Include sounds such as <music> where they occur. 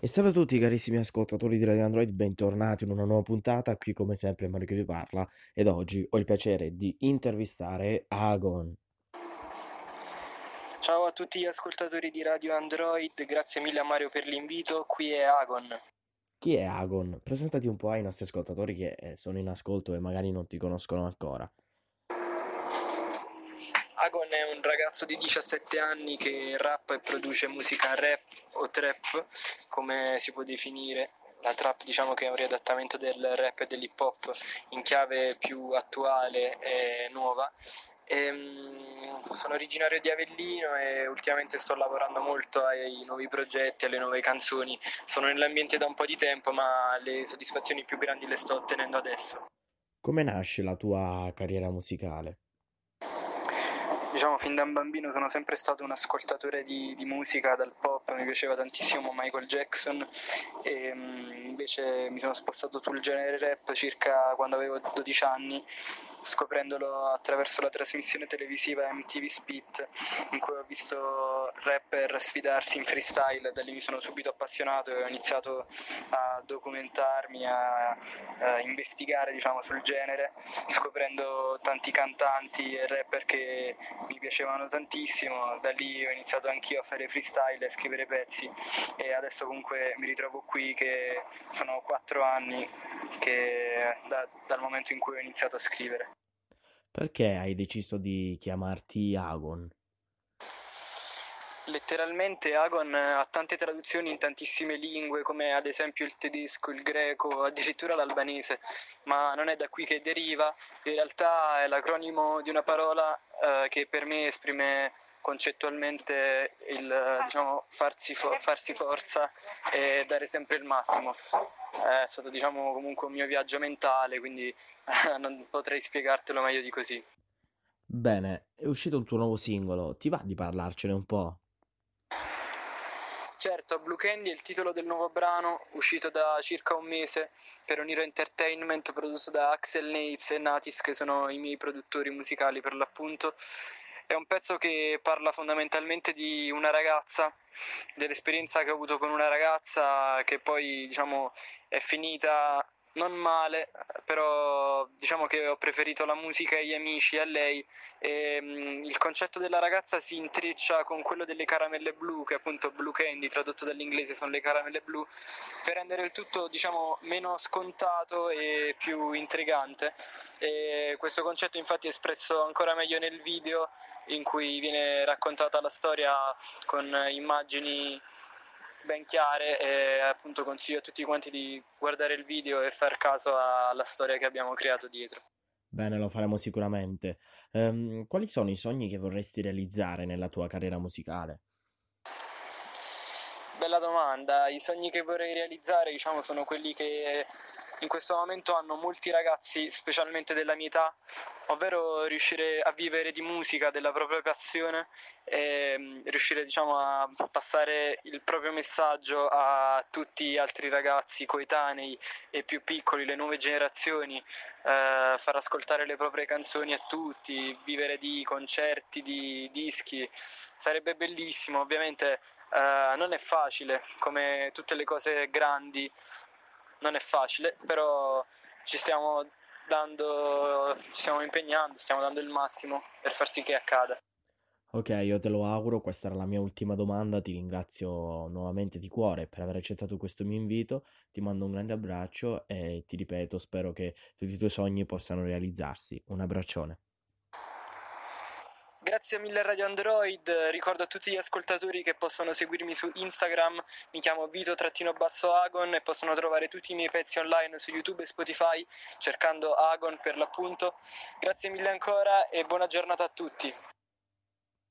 E salve a tutti carissimi ascoltatori di Radio Android, bentornati in una nuova puntata, qui come sempre Mario che vi parla ed oggi ho il piacere di intervistare Agon. Ciao a tutti gli ascoltatori di Radio Android, grazie mille a Mario per l'invito, qui è Agon. Chi è Agon? Presentati un po' ai nostri ascoltatori che eh, sono in ascolto e magari non ti conoscono ancora. Agon è un ragazzo di 17 anni che rappa e produce musica rap o trap, come si può definire. La trap diciamo che è un riadattamento del rap e dell'hip hop in chiave più attuale e nuova. E, um, sono originario di Avellino e ultimamente sto lavorando molto ai nuovi progetti, alle nuove canzoni. Sono nell'ambiente da un po' di tempo, ma le soddisfazioni più grandi le sto ottenendo adesso. Come nasce la tua carriera musicale? Diciamo fin da un bambino sono sempre stato un ascoltatore di, di musica dal pop, mi piaceva tantissimo Michael Jackson e um, invece mi sono spostato sul genere rap circa quando avevo 12 anni scoprendolo attraverso la trasmissione televisiva MTV Spit in cui ho visto rapper sfidarsi in freestyle, da lì mi sono subito appassionato e ho iniziato a documentarmi, a, a investigare diciamo, sul genere, scoprendo tanti cantanti e rapper che mi piacevano tantissimo, da lì ho iniziato anch'io a fare freestyle e scrivere pezzi e adesso comunque mi ritrovo qui che sono quattro anni che, da, dal momento in cui ho iniziato a scrivere. Perché hai deciso di chiamarti Agon? Letteralmente Agon ha tante traduzioni in tantissime lingue, come ad esempio il tedesco, il greco, addirittura l'albanese, ma non è da qui che deriva, in realtà è l'acronimo di una parola eh, che per me esprime concettualmente il diciamo, farsi, fo- farsi forza e dare sempre il massimo è stato diciamo comunque un mio viaggio mentale, quindi <laughs> non potrei spiegartelo meglio di così. Bene, è uscito un tuo nuovo singolo, ti va di parlarcene un po'? Certo, Blue Candy è il titolo del nuovo brano, uscito da circa un mese per Oniro Entertainment, prodotto da Axel Nates e Natis, che sono i miei produttori musicali per l'appunto. È un pezzo che parla fondamentalmente di una ragazza, dell'esperienza che ho avuto con una ragazza che poi diciamo è finita non male, però diciamo che ho preferito la musica e gli amici a lei e mh, il concetto della ragazza si intreccia con quello delle caramelle blu, che appunto blue candy, tradotto dall'inglese sono le caramelle blu, per rendere il tutto diciamo meno scontato e più intrigante. E questo concetto infatti è espresso ancora meglio nel video in cui viene raccontata la storia con immagini ben chiare e appunto consiglio a tutti quanti di guardare il video e far caso alla storia che abbiamo creato dietro. Bene, lo faremo sicuramente. Um, quali sono i sogni che vorresti realizzare nella tua carriera musicale? Bella domanda. I sogni che vorrei realizzare, diciamo, sono quelli che in questo momento hanno molti ragazzi, specialmente della mia età, ovvero riuscire a vivere di musica, della propria passione e mm, riuscire diciamo, a passare il proprio messaggio a tutti gli altri ragazzi coetanei e più piccoli, le nuove generazioni, eh, far ascoltare le proprie canzoni a tutti, vivere di concerti, di dischi, sarebbe bellissimo, ovviamente eh, non è facile come tutte le cose grandi non è facile, però ci stiamo dando, ci stiamo impegnando, stiamo dando il massimo per far sì che accada. Ok, io te lo auguro, questa era la mia ultima domanda, ti ringrazio nuovamente di cuore per aver accettato questo mio invito, ti mando un grande abbraccio e ti ripeto, spero che tutti i tuoi sogni possano realizzarsi. Un abbraccione. Grazie mille Radio Android, ricordo a tutti gli ascoltatori che possono seguirmi su Instagram, mi chiamo Vito-Agon e possono trovare tutti i miei pezzi online su YouTube e Spotify cercando Agon per l'appunto. Grazie mille ancora e buona giornata a tutti.